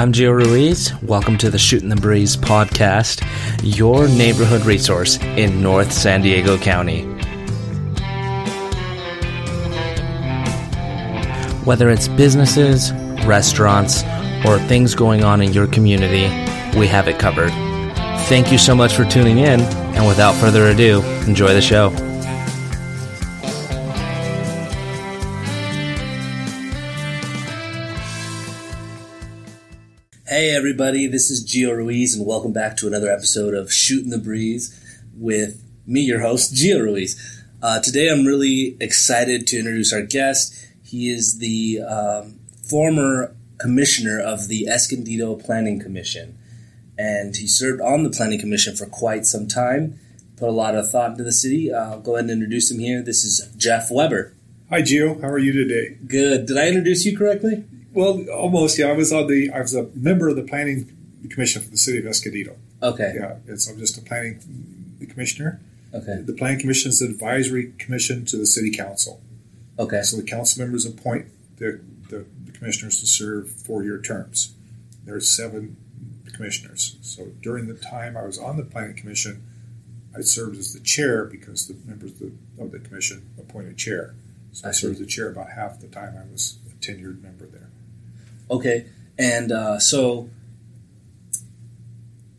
I'm Gio Ruiz. Welcome to the Shooting the Breeze podcast, your neighborhood resource in North San Diego County. Whether it's businesses, restaurants, or things going on in your community, we have it covered. Thank you so much for tuning in, and without further ado, enjoy the show. Hey everybody, this is Gio Ruiz, and welcome back to another episode of Shooting the Breeze with me, your host, Gio Ruiz. Uh, today I'm really excited to introduce our guest. He is the um, former commissioner of the Escondido Planning Commission, and he served on the Planning Commission for quite some time. Put a lot of thought into the city. I'll go ahead and introduce him here. This is Jeff Weber. Hi, Gio. How are you today? Good. Did I introduce you correctly? Well, almost. Yeah, I was on the. I was a member of the planning commission for the city of Escondido. Okay. Yeah, it's I'm just a planning commissioner. Okay. The planning commission is an advisory commission to the city council. Okay. So the council members appoint the, the, the commissioners to serve four-year terms. There are seven commissioners. So during the time I was on the planning commission, I served as the chair because the members of the, of the commission appointed chair. So I, I served as the chair about half the time I was a tenured member there. Okay, and uh, so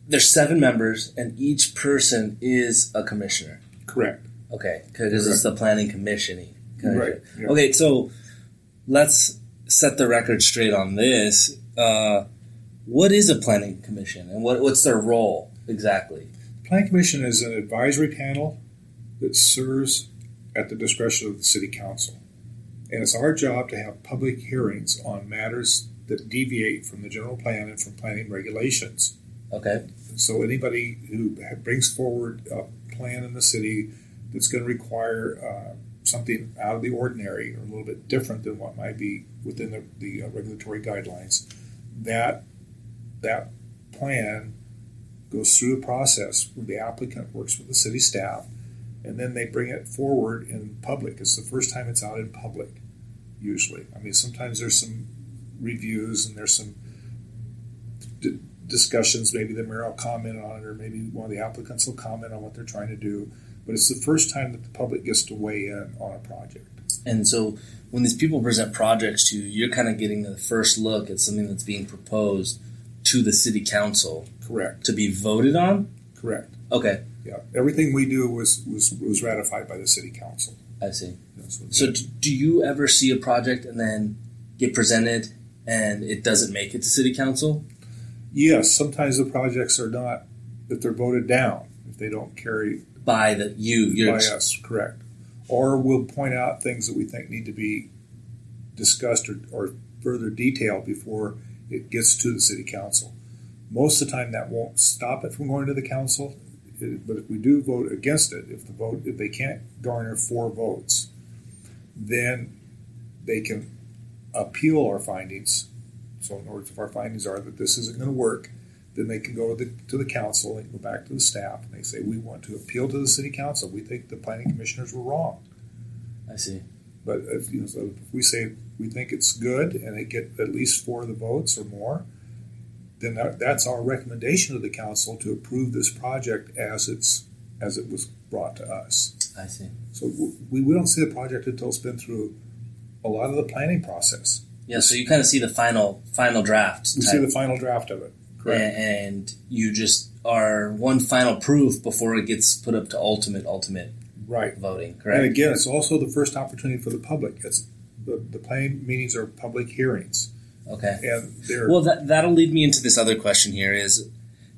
there's seven members, and each person is a commissioner. Correct. Okay, because it's the planning commission. Right, yeah. Okay, so let's set the record straight on this. Uh, what is a planning commission, and what, what's their role exactly? The Planning Commission is an advisory panel that serves at the discretion of the City Council. And it's our job to have public hearings on matters that deviate from the general plan and from planning regulations. Okay, So anybody who brings forward a plan in the city that's going to require uh, something out of the ordinary or a little bit different than what might be within the, the uh, regulatory guidelines, that that plan goes through a process where the applicant works with the city staff, and then they bring it forward in public. It's the first time it's out in public, usually. I mean, sometimes there's some reviews and there's some d- discussions. Maybe the mayor will comment on it, or maybe one of the applicants will comment on what they're trying to do. But it's the first time that the public gets to weigh in on a project. and so when these people present projects to you, you're kind of getting the first look at something that's being proposed to the city council Correct. to be voted on. Correct. Okay, Yeah. Everything we do was was, was ratified by the city council. I see. So- So, do you ever see a project and then get presented and it doesn't make it to city council? yes, sometimes the projects are not that they're voted down if they don't carry By the you, you're by us. Correct. Or we'll point out things that we think need to be discussed or, or further detailed before it gets to the city council. Most of the time, that won't stop it from going to the council. It- but if we do vote against it, if the vote if they can't garner four votes, then they can appeal our findings. So, in words, if our findings are that this isn't going to work, then they can go to the, to the council and go back to the staff and they say we want to appeal to the city council. We think the planning commissioners were wrong. I see. But if, you know, so if we say we think it's good and they get at least four of the votes or more, then that, that's our recommendation to the council to approve this project as it's as it was brought to us. I see. So we, we don't see the project until it's been through a lot of the planning process. Yeah, so you kind of see the final final draft, We see the final draft of it. Correct. and you just are one final proof before it gets put up to ultimate ultimate Right. voting. Correct? And again, it's also the first opportunity for the public. It's the, the planning meetings are public hearings, Okay. and they're Well, that that'll lead me into this other question here. Is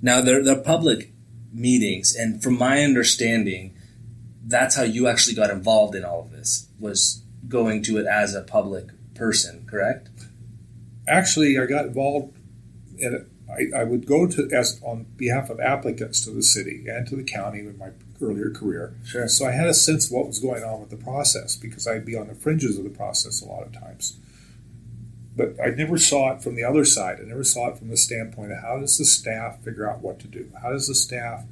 now they're they're public meetings, and from my understanding, that's how you actually got involved in all of this was going to it as a public person. Correct. actually I got involved in it. I, I would go to as on behalf of applicants to the city and to the county in my earlier career. Sure. So I had a sense of what was going on with the process because I'd be on the fringes of the process a lot of times. But I never saw it from the other side. I never saw it from the standpoint of how does the staff figure out what to do? How does the staff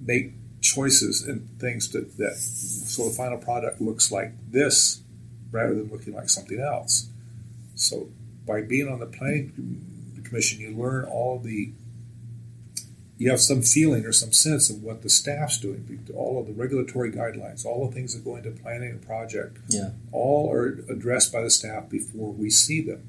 make choices and things that, that so the final product looks like this rather than looking like something else? So by being on the planning commission, you learn all the you have some feeling or some sense of what the staff's doing, all of the regulatory guidelines, all the things that go into planning a project, Yeah. all are addressed by the staff before we see them.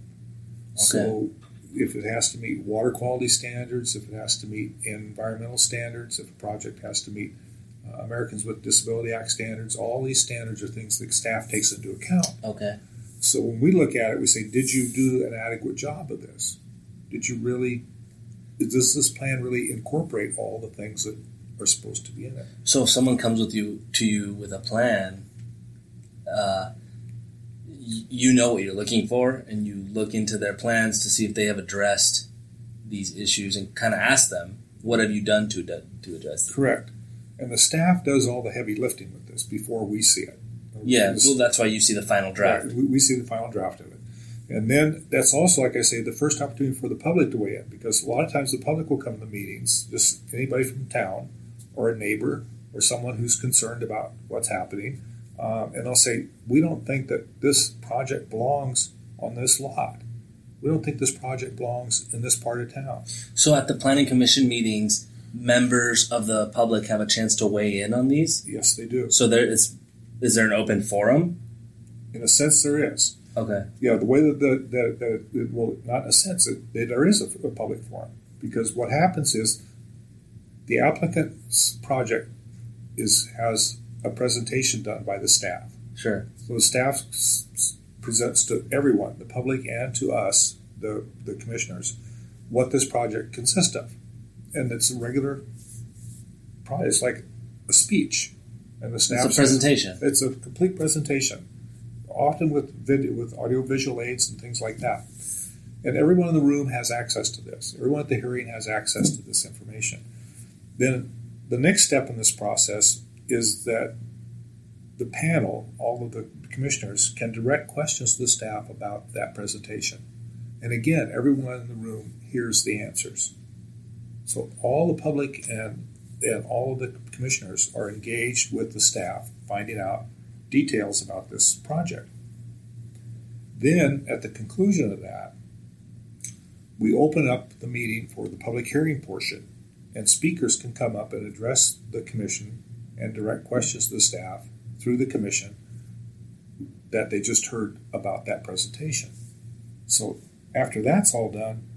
Okay. So if it has to meet water quality standards, if it has to meet environmental standards, if a project has to meet uh, Americans with Disability Act standards, all these standards are things that staff takes into account. Okay. So when we look at it, we say, did you do an adequate job of this? Did you really, does this plan really incorporate all the things that are supposed to be in it? So if someone comes with you to you with a plan, uh, you know what you're looking for, and you look into their plans to see if they have addressed these issues, and kind of ask them, "What have you done to to address?" Them? Correct. And the staff does all the heavy lifting with this before we see it. Yeah, This- well, that's why you see the final draft. Right, we, we see the final draft of it. And then that's also, like I say, the first opportunity for the public to weigh in because a lot of times the public will come to meetings, just anybody from town or a neighbor or someone who's concerned about what's happening. Um, and they'll say, We don't think that this project belongs on this lot. We don't think this project belongs in this part of town. So at the planning commission meetings, members of the public have a chance to weigh in on these. Yes, they do. So there is is there an open forum? In a sense, there is. Okay. Yeah, the way that the that, that it, well, not in a sense, it, that there is a, a public forum because what happens is the applicant's project is has a presentation done by the staff. Sure. So the staff s- presents to everyone, the public and to us, the the commissioners, what this project consists of, and it's a regular. Probably it's like a speech, and the staff It's a presentation. it's a complete presentation, often with video, with audio visual aids and things like that. And everyone in the room has access to this. Everyone at the hearing has access to this information. Then the next step in this process is that the panel, all of the commissioners, can direct questions to the staff about that presentation. And again, everyone in the room hears the answers. So all the public and and all of the commissioners are engaged with the staff, finding out details about this project. Then, at the conclusion of that, we open up the meeting for the public hearing portion, and speakers can come up and address the commission and direct questions to the staff through the commission that they just heard about that presentation. So, after that's all done,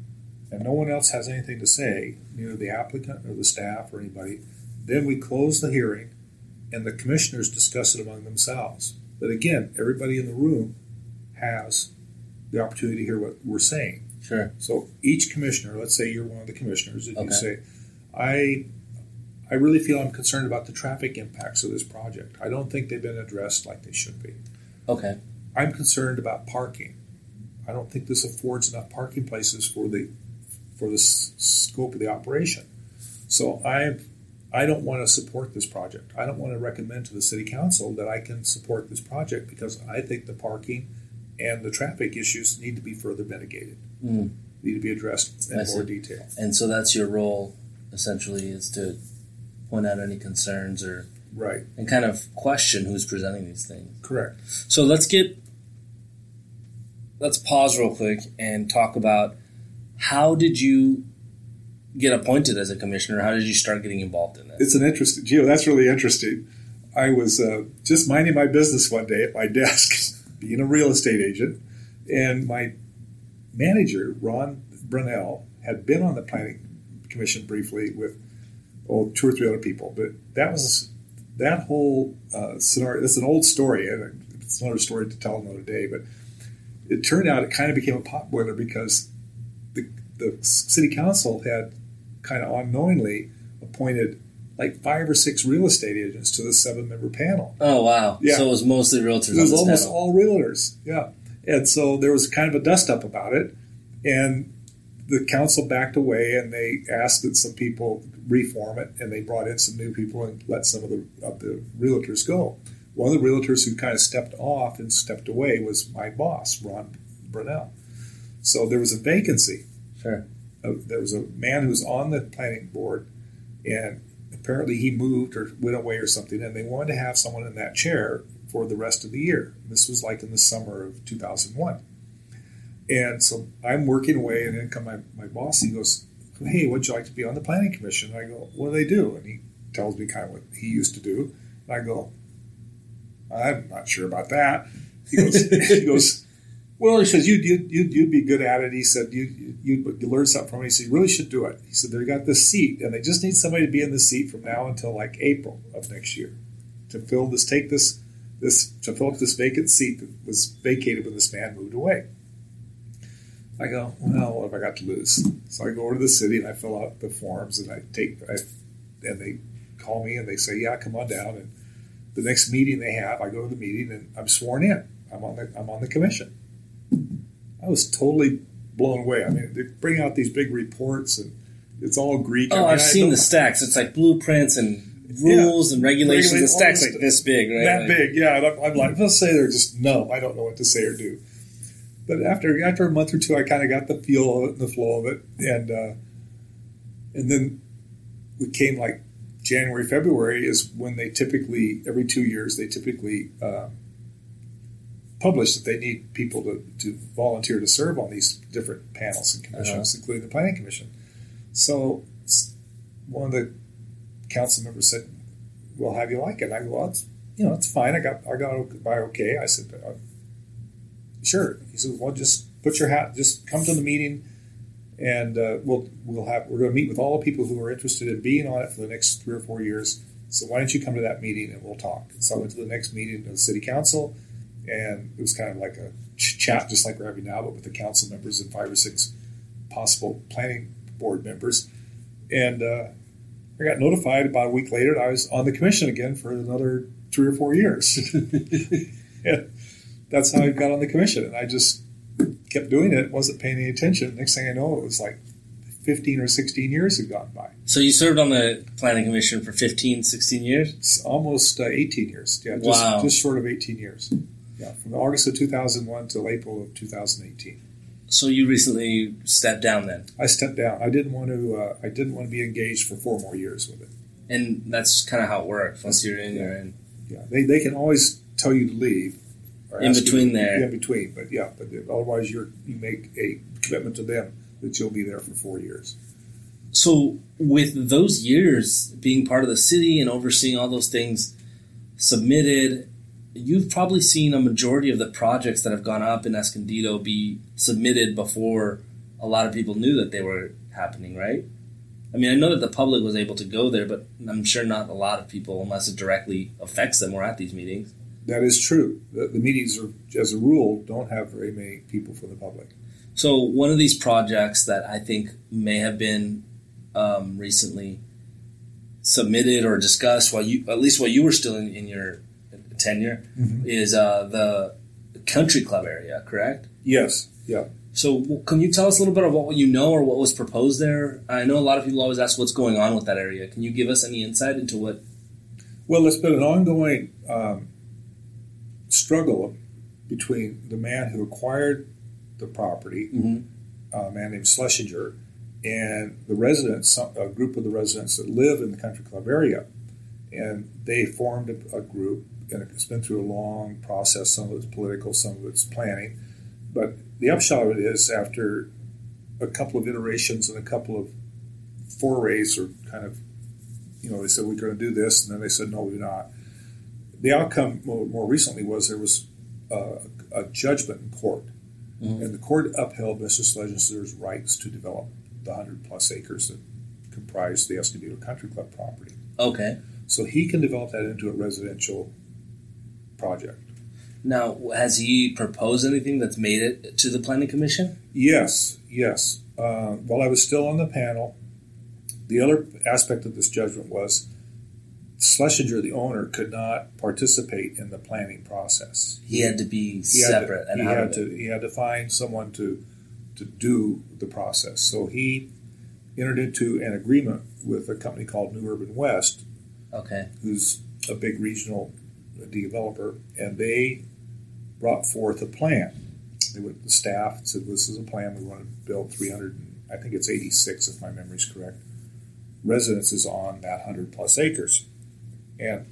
and no one else has anything to say, neither the applicant or the staff or anybody, then we close the hearing and the commissioners discuss it among themselves. But again, everybody in the room has the opportunity to hear what we're saying. Sure. So each commissioner, let's say you're one of the commissioners, and Okay. you say, I I really feel I'm concerned about the traffic impacts of this project. I don't think they've been addressed like they should be. Okay. I'm concerned about parking. I don't think this affords enough parking places for the for the s- scope of the operation. So I I don't want to support this project. I don't want to recommend to the city council that I can support this project because I think the parking and the traffic issues need to be further mitigated. Mm. Need to be addressed in I more see. detail. And so that's your role, essentially, is to point out any concerns or Right. and kind of question who's presenting these things. Correct. So let's get let's pause real quick and talk about how did you get appointed as a commissioner? How did you start getting involved in this? It's an interesting, Gio. That's really interesting. I was uh, just minding my business one day at my desk, being a real estate agent, and my manager, Ron Brunell, had been on the planning commission briefly with oh, two or three other people. But that was that whole uh, scenario. That's an old story, and it's another story to tell another day. But it turned out it kind of became a potboiler because the the city council had kind of unknowingly appointed like five or six real estate agents to the seven member panel. Oh wow! Yeah. So it was mostly realtors. It was almost panel. all realtors, yeah. And so there was kind of a dust up about it, and the council backed away and they asked that some people reform it, and they brought in some new people and let some of the of the realtors go. One of the realtors who kind of stepped off and stepped away was my boss, Ron Brunell. So there was a vacancy Sure. uh, there was a man who was on the planning board, and apparently he moved or went away or something, and they wanted to have someone in that chair for the rest of the year. This was like in the summer of 2001. And so I'm working away, and then come my, my boss. He goes, "Hey, would you like to be on the planning commission?" And I go, "What do they do?" And he tells me kind of what he used to do. And I go, "I'm not sure about that." He goes, he goes, "Well," he says, "You'd you'd, you'd, you'd be good at it." He said, "You you you learn something from it." He said, "You really should do it." He said, "They got this seat, and they just need somebody to be in the seat from now until like April of next year to fill this, take this." This to fill up this vacant seat that was vacated when this man moved away. I go, well, what have I got to lose? So I go over to the city and I fill out the forms and I take, I, and they call me and they say, yeah, come on down. And the next meeting they have, I go to the meeting and I'm sworn in. I'm on the, I'm on the commission. I was totally blown away. I mean, they bring out these big reports and it's all Greek. Oh, I mean, I seen the stacks. It's like blueprints and rules and regulations. Regulate- The stacks like this big, right? that Like- big, yeah. And I'm, I'm like, let's say they're just numb. I don't know what to say or do. But after after a month or two, I kind of got the feel of it and the flow of it, and uh, and then we came like January, February is when they typically every two years they typically uh, publish that they need people to, to volunteer to serve on these different panels and commissions, including the planning commission. So one of the council members said, "Well, how do you like it?" I go, "Well, it's you know, it's fine. I got I got by okay." I said, uh, "Sure." He said, "Well, just put your hat. Just come to the meeting, and uh, we'll we'll have we're going to meet with all the people who are interested in being on it for the next three or four years. So why don't you come to that meeting and we'll talk?" So I went to the next meeting of the city council, and it was kind of like a ch- chat, just like we're having now, but with the council members and five or six possible planning board members, and. Uh, I got notified about a week later that I was on the commission again for another three or four years. and that's how I got on the commission. And I just kept doing it, wasn't paying any attention. Next thing I know, it was like 15 or 16 years had gone by. So you served on the planning commission for 15, 16 years? It's almost uh, 18 years. Yeah, just, Wow. just short of 18 years. Yeah, from August of 2001 till April of 2018. So you recently stepped down then, I stepped down. I didn't want to. Uh, I didn't want to be engaged for four more years with it. and that's kind of how it works. Once you're in, you're in. Yeah, they, they can always tell you to leave. In you between to- there. In between, but yeah, but otherwise you're you make a commitment to them that you'll be there for four years. So with those years being part of the city and overseeing all those things submitted, you've probably seen a majority of the projects that have gone up in Escondido be submitted before a lot of people knew that they were happening, right? I mean, I know that the public was able to go there, but I'm sure not a lot of people, unless it directly affects them, were at these meetings. That is true. The, the meetings are, as a rule, don't have very many people from the public. So one of these projects that I think may have been um, recently submitted or discussed while you, at least while you were still in, in your tenure, Mhm. is uh, the country club area, correct? Yes, yeah. So can you tell us a little bit about what you know or what was proposed there? I know a lot of people always ask what's going on with that area. Can you give us any insight into what? Well, it's been an ongoing um, struggle between the man who acquired the property Mhm. a man named Schlesinger, and the residents, a group of the residents that live in the country club area. And they formed a, a group, it's been through a long process. Some of it's political, some of it's planning. But the upshot of it is, after a couple of iterations and a couple of forays, or kind of, you know, they said, we're going to do this, and then they said, no, we're not. The outcome more, recently was there was uh, a judgment in court Mhm. and the court upheld Mr. Schlesinger's rights to develop the 100 plus acres that comprise the Escondido Country Club property. Okay. So he can develop that into a residential project. Now, has he proposed anything that's made it to the planning commission? Yes, yes. Uh, while I was still on the panel, the other aspect of this judgment was Schlesinger, the owner, could not participate in the planning process. He had to be He separate to, and he out had to it. he had to find someone to to do the process. So he entered into an agreement with a company called New Urban West, Okay. who's a big regional developer, and they brought forth a plan. They went to the staff and said, "This is a plan. We want to build 300. and- I think it's 86, if my memory's correct, residences on that 100 plus acres." And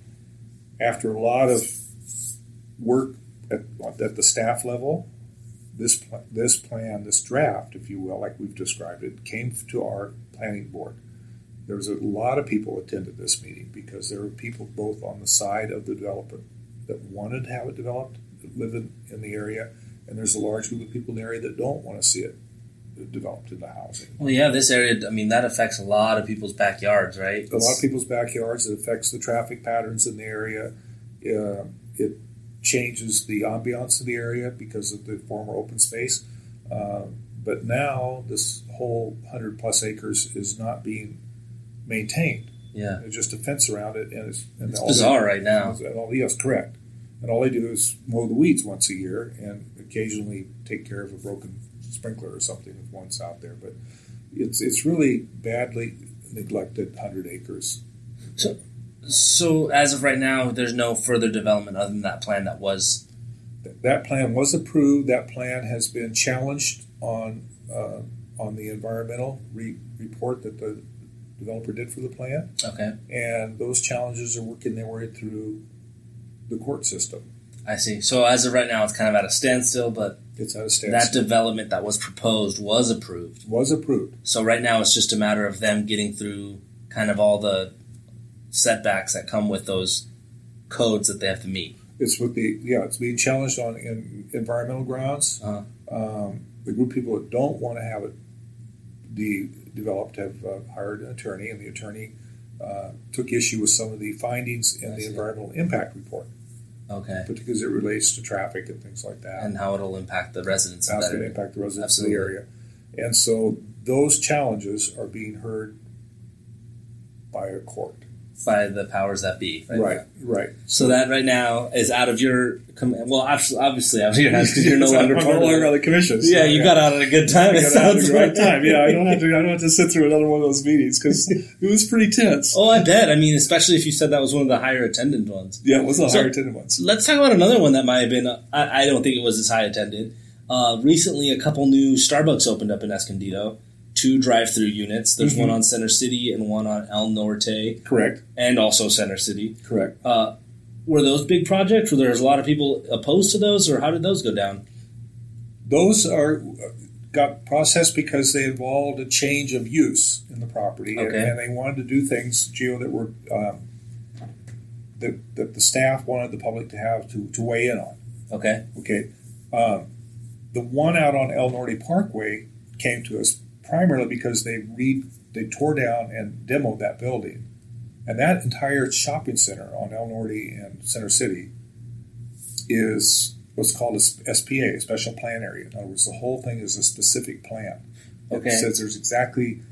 after a lot of work at, at the staff level this pl- this plan, this draft, if you will, like we've described it, came to our planning board. There was a lot of people attended this meeting because there were people both on the side of the developer that wanted to have it developed, that live in, in the area, and there's a large group of people in the area that don't want to see it developed into housing. Well, yeah, this area. I mean, that affects a lot of people's backyards, right? A lot of people's backyards. It affects the traffic patterns in the area. Uh, it changes the ambiance of the area because of the former open space. Uh, but now this whole hundred plus acres is not being maintained. Yeah, There's just a fence around it, and it's, and it's all bizarre they- right now. and all, yes, correct. And all they do is mow the weeds once a year, and occasionally take care of a broken sprinkler or something if one's out there. But it's it's really badly neglected hundred acres. So so as of right now, there's no further development other than that plan that was. That- That plan was approved. That plan has been challenged on uh, on the environmental re- report that the developer did for the plan, Okay, and those challenges are working their way through the court system. I see. So as of right now, it's kind of at a standstill, but It's at a standstill. that development that was proposed was approved. was approved. So right now, it's just a matter of them getting through kind of all the setbacks that come with those codes that they have to meet. It's with the yeah. It's being challenged on in environmental grounds. Uh-huh. Um, the group of people that don't want to have it de- developed have uh, hired an attorney, and the attorney uh, took issue with some of the findings in I the see. environmental impact report, Okay, particularly as it relates to traffic and things like that. and how it'll impact the residents How it's that going to area. impact the residents Absolutely. of the area, and so those challenges are being heard by a court. By the powers that be. Right, right. So that right now is out of your com- well, obviously, out of your hands because you're no longer part no of longer on the commission. so, Yeah, you got out at a good time. I it got out at sounds the right like. time. Yeah, I don't have to. I don't have to sit through another one of those meetings because it was pretty tense. Oh, I bet. I mean, especially if you said that was one of the higher attended ones. Yeah, it was the So- higher attended ones. Let's talk about another one that might have been. I, I don't think it was as high attended. Uh, recently, a couple new Starbucks opened up in Escondido. Two drive-through units. There's Mhm. one on Center City and one on El Norte, Correct. and also Center City. Correct. Uh, were those big projects? Were there a lot of people opposed to those, or how did those go down? Those are got processed because they involved a change of use in the property, and- and, they wanted to do things, Gio, that were um, that that the staff wanted the public to have to, to weigh in on. Okay, Okay, um, the one out on El Norte Parkway came to us primarily because they re they tore down and demoed that building, and that entire shopping center on El Norte and Center City is what's called a SPA, a special plan area. In other words, the whole thing is a specific plan. Okay. It says there's exactly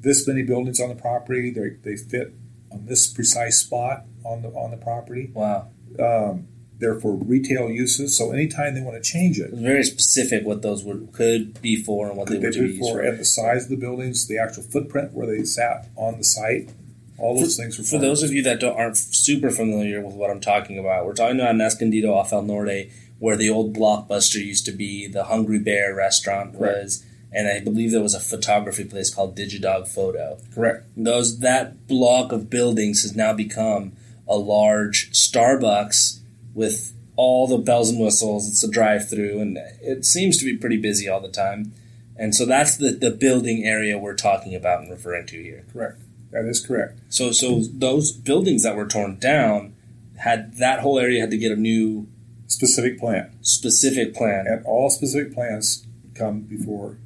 this many buildings on the property. They they fit on this precise spot on the on the property. wow, Um, they're for retail uses. So anytime they want to change it, it was very specific what those would could be for and what they would be used for for. and the size of the buildings, the actual footprint where they sat on the site. All those things are For those of you that don't, aren't super familiar with what I'm talking about, we're talking about an Escondido off El Norte, where the old Blockbuster used to be, the Hungry Bear restaurant Correct. was, and I believe there was a photography place called Digidog Photo. correct. Those that block of buildings has now become a large Starbucks with all the bells and whistles. It's a drive-through, and it seems to be pretty busy all the time. And so that's the, the building area we're talking about and referring to here. Correct. That is correct. So, so those buildings that were torn down had that whole area had to get a new Specific plan, specific plan, and all specific plans come before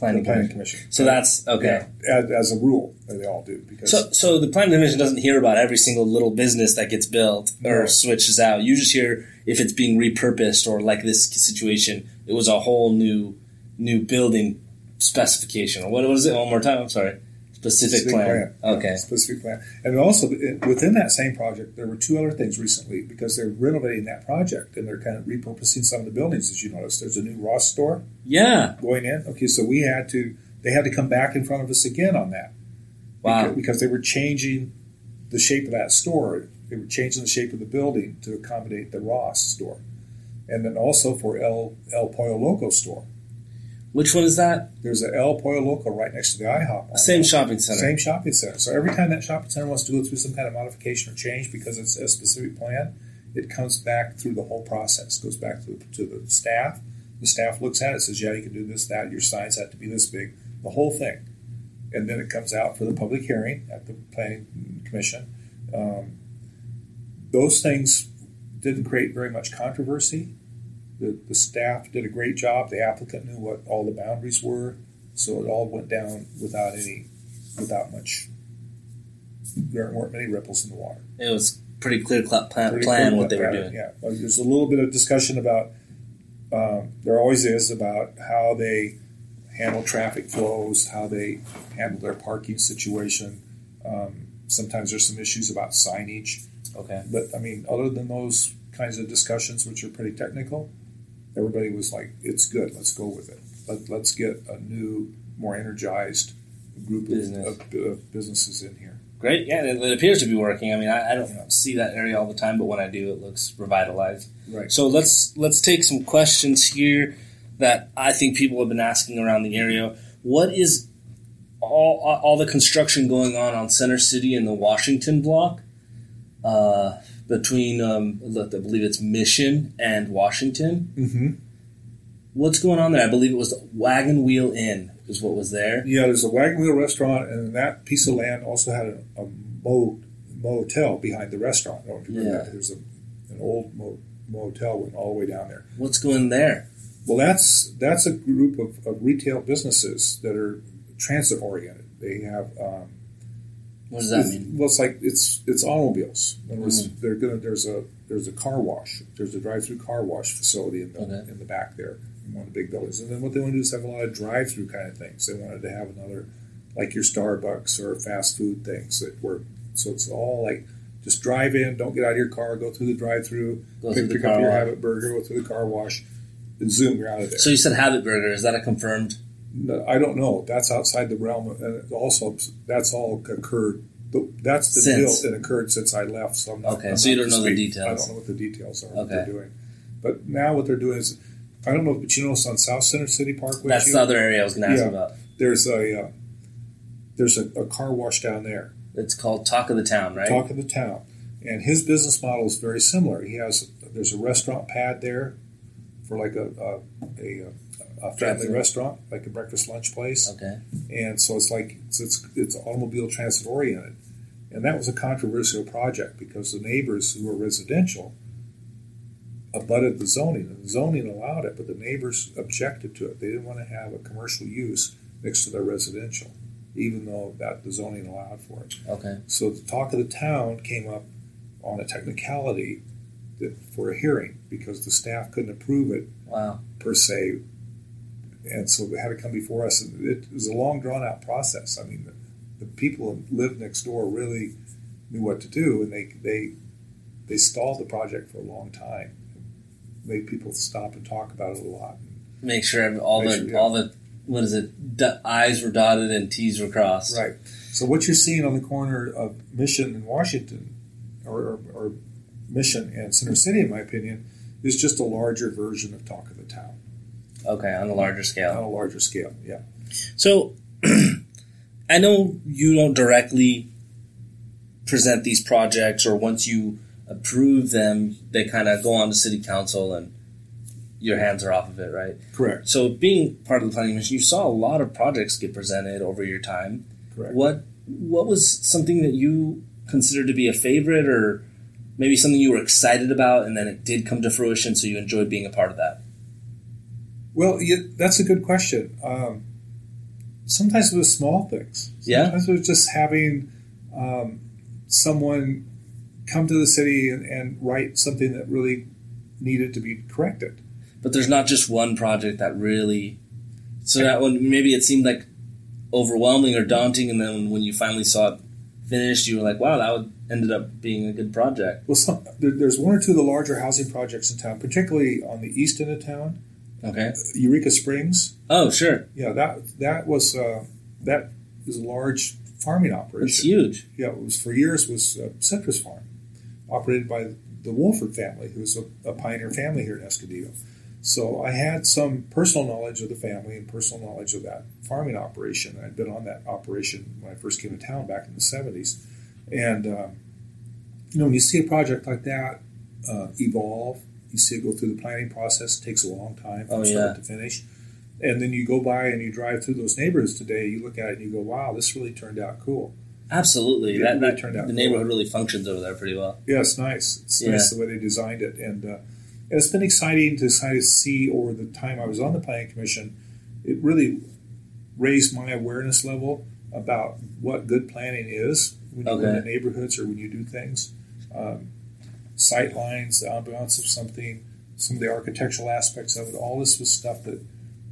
planning. the planning commission. commission. So that's okay. Yeah, as, as a rule, they all do because So, so the planning commission doesn't hear about every single little business that gets built or No. switches out. You just hear if it's being repurposed or like this situation, it was a whole new new building specification. Or what was it? One more time. I'm sorry. Specific, plan. Yeah, Okay. specific plan. And also eh, within that same project, there were two other things recently because they're renovating that project and they're kind of repurposing some of the buildings. As you noticed, there's a new Ross store Yeah. going in. Okay, so we had to they had to come back in front of us again on that Wow. because, because they were changing the shape of that store. They were changing the shape of the building to accommodate the Ross store, and then also for El El Pollo Loco store. Which one is that? There's a El Pollo Loco right next to the IHOP. Same shopping center. Same shopping center. So every time that shopping center wants to go through some kind of modification or change because it's a specific plan, it comes back through the whole process. Goes back to the, to the staff, The staff looks at it, says, "Yeah, you can do this, that. Your signs have to be this big, the whole thing." And then it comes out for the public hearing at the planning commission. Um, those things didn't create very much controversy. The, the staff did a great job. The applicant knew what all the boundaries were, so it all went down without any, without much. There weren't many ripples in the water. It was pretty clear cl- plan, Pretty plan cool what they were doing. Yeah, Well, there's a little bit of discussion about. Um, there always is about how they handle traffic flows, how they handle their parking situation. Um, sometimes there's some issues about signage, Okay. but I mean, other than those kinds of discussions, which are pretty technical, everybody was like, "It's good. Let's go with it. Let, let's get a new, more energized group of, Business. of, of businesses in here." Great. Yeah, it, it appears to be working. I mean, I, I don't Yeah. see that area all the time, but when I do, it looks revitalized. Right. So let's let's take some questions here that I think people have been asking around the area. What is all all the construction going on on Center City and the Washington block uh, between um, I believe it's Mission and Washington? Mm-hmm. What's going on there? I believe it was the Wagon Wheel Inn is what was there. Yeah, there's a wagon wheel restaurant, and that piece of land also had a, a mo, motel behind the restaurant. I don't remember Yeah. that. There's a, an old mo, motel went all the way down there. What's going there? Well, that's that's a group of, of retail businesses that are transit oriented. They have um, What does that it's- mean? Well, it's like it's it's automobiles. In other words, Mm. they're gonna there's a there's a car wash. There's a drive through car wash facility in the Okay. in the back there in one of the big buildings. And then what they want to do is have a lot of drive through kind of things. They wanted to have another like your Starbucks or fast food things that were so it's all like just drive in, don't get out of your car, go through the drive through, Go through pick, the pick car up your wash. habit burger, go through the car wash, and zoom, you're out of there. So you said Habit Burger. Is that a confirmed? I don't know. That's outside the realm. Of, and also, that's all occurred. That's the Since. deal that occurred since I left. So I'm not, Okay, I'm so you don't know the details. I don't know what the details are. Okay. What they're doing, but now what they're doing is, I don't know, but you know, it's on South Center City Parkway. That's too? the other area I was going to ask Yeah. about. There's a uh, there's a, a car wash down there. It's called Talk of the Town, right? Talk of the town, and his business model is very similar. He has there's a restaurant pad there for like a a, a, a family Drive-through. restaurant, like a breakfast lunch place. Okay. and so it's like it's it's, it's automobile transit oriented, and that was a controversial project because the neighbors who were residential abutted the zoning, and the zoning allowed it, but the neighbors objected to it. They didn't want to have a commercial use next to their residential, even though that the zoning allowed for it. Okay. So the talk of the town came up on a technicality that, for a hearing because the staff couldn't approve it Wow. per se, and so had to come before us. And it was a long, drawn out process. I mean, the, the people who lived next door really knew what to do, and they they they stalled the project for a long time, made people stop and talk about it a lot. Make sure all Make the sure, yeah. all the what is it? D- I's were dotted and T's were crossed. Right. So what you're seeing on the corner of Mission and Washington, or, or, or Mission and Center City, in my opinion, is just a larger version of Talk of the Town Okay, on a larger scale. on a larger scale. Yeah. So, I know you don't directly present these projects, or once you approve them, they kind of go on to city council and your hands are off of it, right? Correct. So, being part of the planning commission, you saw a lot of projects get presented over your time. Correct. What what was something that you considered to be a favorite, or maybe something you were excited about, and then it did come to fruition, so you enjoyed being a part of that? Well, yeah, that's a good question. Um, sometimes it was small things. Yeah? Sometimes it was just having um, someone come to the city and, and write something that really needed to be corrected. But there's not just one project that really. So that one maybe it seemed like overwhelming or daunting, and then when you finally saw it finished, you were like, "Wow, that would, ended up being a good project." Well, some, there, there's one or two of the larger housing projects in town, particularly on the east end of town. Okay. Eureka Springs. Oh, sure, Yeah, that that was uh, that is a large farming operation. it's huge. Yeah, it was for years was uh, Citrus Farm, operated by the Wohlford family, who's a, a pioneer family here in Escondido. So I had some personal knowledge of the family and personal knowledge of that farming operation. I'd been on that operation when I first came to town back in the '70s, and um, you know when you see a project like that uh, evolve You see it go through the planning process. It takes a long time from Oh, start yeah. to finish. And then you go by and you drive through those neighborhoods today. You look at it and you go, "Wow, this really turned out cool." Absolutely. That, it that turned out the cool. neighborhood really functions over there pretty well. Yeah, it's nice. It's Yeah. nice the way they designed it, and, uh, and it's been exciting to kind of see over the time I was on the planning commission. It really raised my awareness level about what good planning is when you go Okay. into neighborhoods or when you do things. Um, sight lines, the ambiance of something, some of the architectural aspects of it. All this was stuff that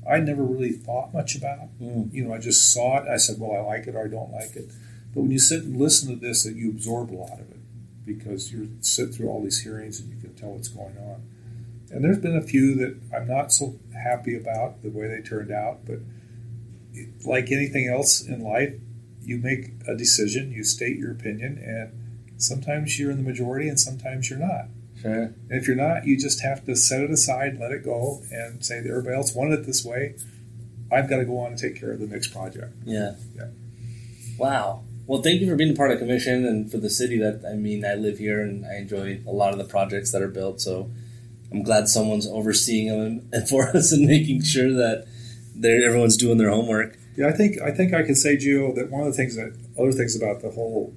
I never really thought much about. Mm. You know, I just saw it. I said, "Well, I like it or I don't like it." But when you sit and listen to this, that you absorb a lot of it because you sit through all these hearings and you can tell what's going on. And there's been a few that I'm not so happy about the way they turned out, but like anything else in life, you make a decision, you state your opinion, and sometimes you're in the majority and sometimes you're not. Sure. And if you're not, you just have to set it aside, let it go, and say that everybody else wanted it this way. I've got to go on and take care of the next project. Yeah. Yeah. Wow. Well, thank you for being a part of the commission and for the city. That I mean, I live here and I enjoy a lot of the projects that are built. So I'm glad someone's overseeing them and for us and making sure that they're, everyone's doing their homework. Yeah, I think I think I can say, Gio, that one of the things that other things about the whole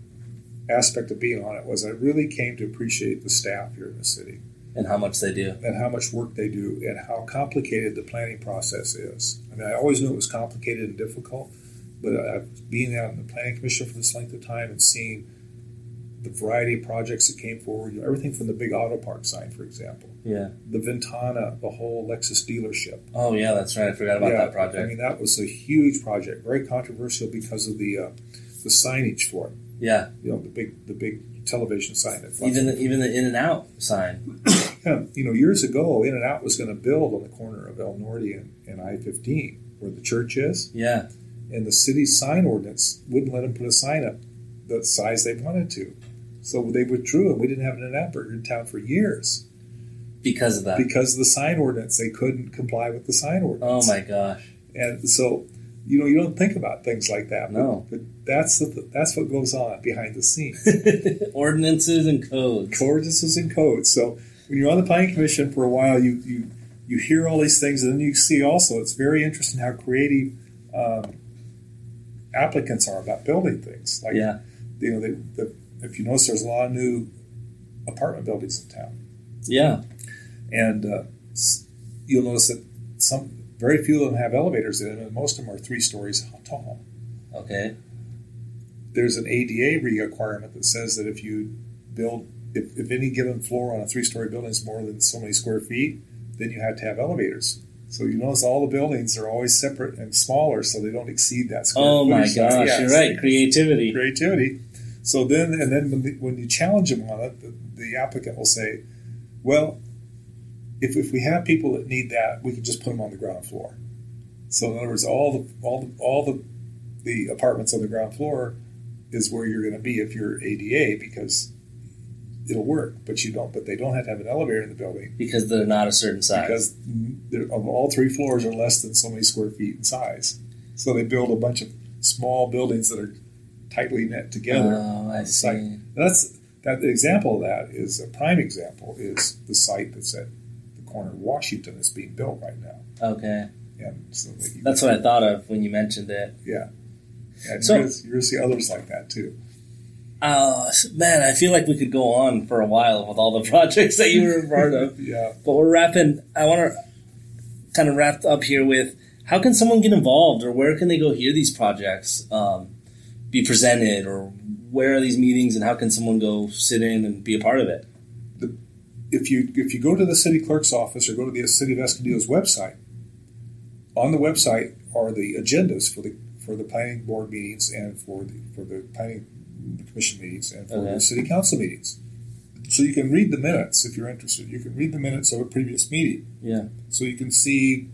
aspect of being on it was I really came to appreciate the staff here in the city and how much they do. and how much work they do and how complicated the planning process is. I mean, I always knew it was complicated and difficult, but uh, being out in the planning commission for this length of time and seeing the variety of projects that came forward, you know, everything from the big auto park sign, for example, Yeah. the Ventana, the whole Lexus dealership. Oh yeah, that's right. I forgot about that project. I mean, that was a huge project, very controversial because of the uh, the signage for it. Yeah. You know, the big the big television sign that Even the, even the In and Out sign. You know, years ago, In and Out was going to build on the corner of El Norte and, and I fifteen, where the church is, Yeah. and the city's sign ordinance wouldn't let them put a sign up the size they wanted to. So they withdrew, and we didn't have an In and Out burger in town for years Because of that. because of the sign ordinance. They couldn't comply with the sign ordinance. oh my gosh. And so, you know, you don't think about things like that. No. But, but that's the, that's what goes on behind the scenes. Ordinances and codes. Ordinances and codes. So when you're on the planning commission for a while, you you you hear all these things, and then you see also it's very interesting how creative um, applicants are about building things. Like Yeah. you know, they, the, if you notice, there's a lot of new apartment buildings in town, Yeah. and uh, you'll notice that some very few of them have elevators in them, and most of them are three stories tall. Okay. there's an ADA requirement that says that if you build, if, if any given floor on a three story building is more than so many square feet, then you have to have elevators. So you notice all the buildings are always separate and smaller, so they don't exceed that square Oh my gosh, Yes. you're right. Creativity. Creativity. So then, and then when, the, when you challenge them on it, the, the applicant will say, "Well, if, if we have people that need that, we can just put them on the ground floor." So in other words, all the all the all the the apartments on the ground floor is where you're going to be if you're ADA because it'll work. But you don't. But they don't have to have an elevator in the building Because they're not a certain size. because they're- of all three floors are less than so many square feet in size. So they build a bunch of small buildings that are tightly knit together. Oh, I see. That's that example of that is a prime example is the site that's at corner of Washington that's being built right now. Okay. And so they, That's what I thought of when you mentioned it. And So- you're, you're gonna see others like that too. Uh, man, I feel like we could go on for a while with all the projects that you were a part of. Yeah. But we're wrapping. I want to kind of wrap up here with how can someone get involved, or where can they go hear these projects um, be presented, or where are these meetings, and how can someone go sit in and be a part of it? If you if you go to the city clerk's office or go to the city of Escondido's website, on the website are the agendas for the for the planning board meetings and for the for the planning commission meetings and for Okay. the city council meetings. So you can read the minutes if you're interested. You can read the minutes of a previous meeting. Yeah. so you can see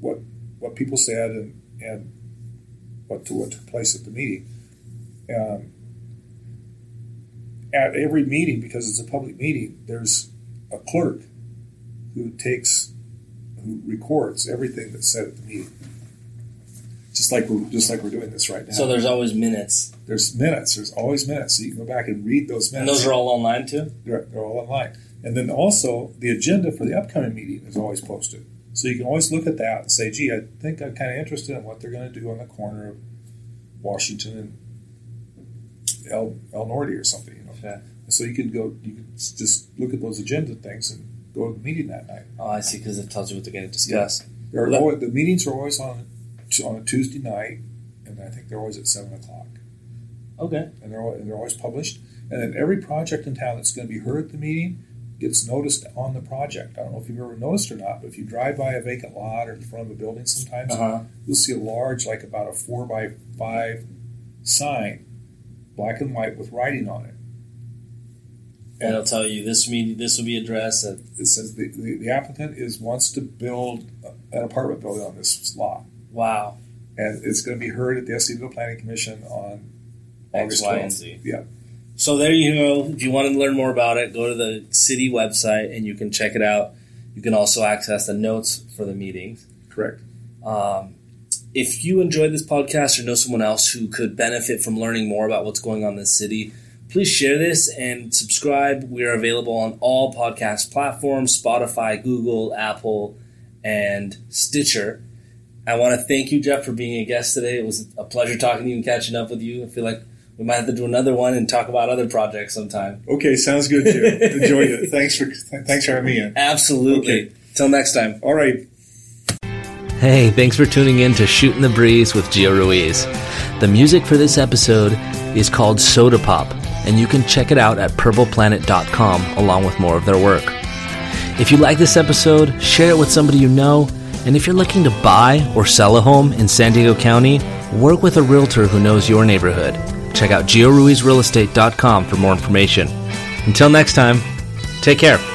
what what people said and, and what to, what took place at the meeting. Um, at every meeting, because it's a public meeting, there's a clerk who takes who records everything that's said at the meeting. Just like we're just like we're doing this right now. So there's always minutes, there's minutes. There's always minutes, so you can go back and read those minutes. and those are all online too. they're, they're all online. And then also the agenda for the upcoming meeting is always posted. So you can always look at that and say, gee, I think I'm kind of interested in what they're going to do on the corner of Washington and El, El Norte or something, know. So you can go, you can just look at those agenda things and go to the meeting that night. Oh, I see, because it tells you what they're going to discuss. They're Well, always, the meetings are always on on a Tuesday night, and I think they're always at seven o'clock, Okay. and they're and they're always published. And then every project in town that's going to be heard at the meeting gets noticed on the project. I don't know if you've ever noticed or not, but if you drive by a vacant lot or in front of a building, sometimes Uh huh. you'll see a large, like about a four by five sign, black and white with writing on it. And it'll tell you this meeting, this will be addressed at. It says the, the, the applicant is wants to build an apartment building on this lot, Wow. and it's going to be heard at the Escondido Planning Commission on X, August Y, 12th. and Z. Yeah. So there you go. If you want to learn more about it, go to the city website and you can check it out. You can also access the notes for the meetings. Correct. Um, if you enjoyed this podcast or know someone else who could benefit from learning more about what's going on in the city, please share this and subscribe. We are available on all podcast platforms Spotify, Google, Apple, and Stitcher. I want to thank you, Jeff, for being a guest today. It was a pleasure talking to you and catching up with you. I feel like we might have to do another one and talk about other projects sometime. Okay, sounds good, Jim. Enjoyed it. Thanks for thanks for having me in. Absolutely. Okay. Till next time. All right. Hey, thanks for tuning in to Shooting the Breeze with Gio Ruiz. The music for this episode is called Soda Pop, and you can check it out at purpleplanet.com along with more of their work. If you like this episode, share it with somebody you know, and if you're looking to buy or sell a home in San Diego County, work with a realtor who knows your neighborhood. Check out GioRuizRealEstate.com for more information. Until next time, take care.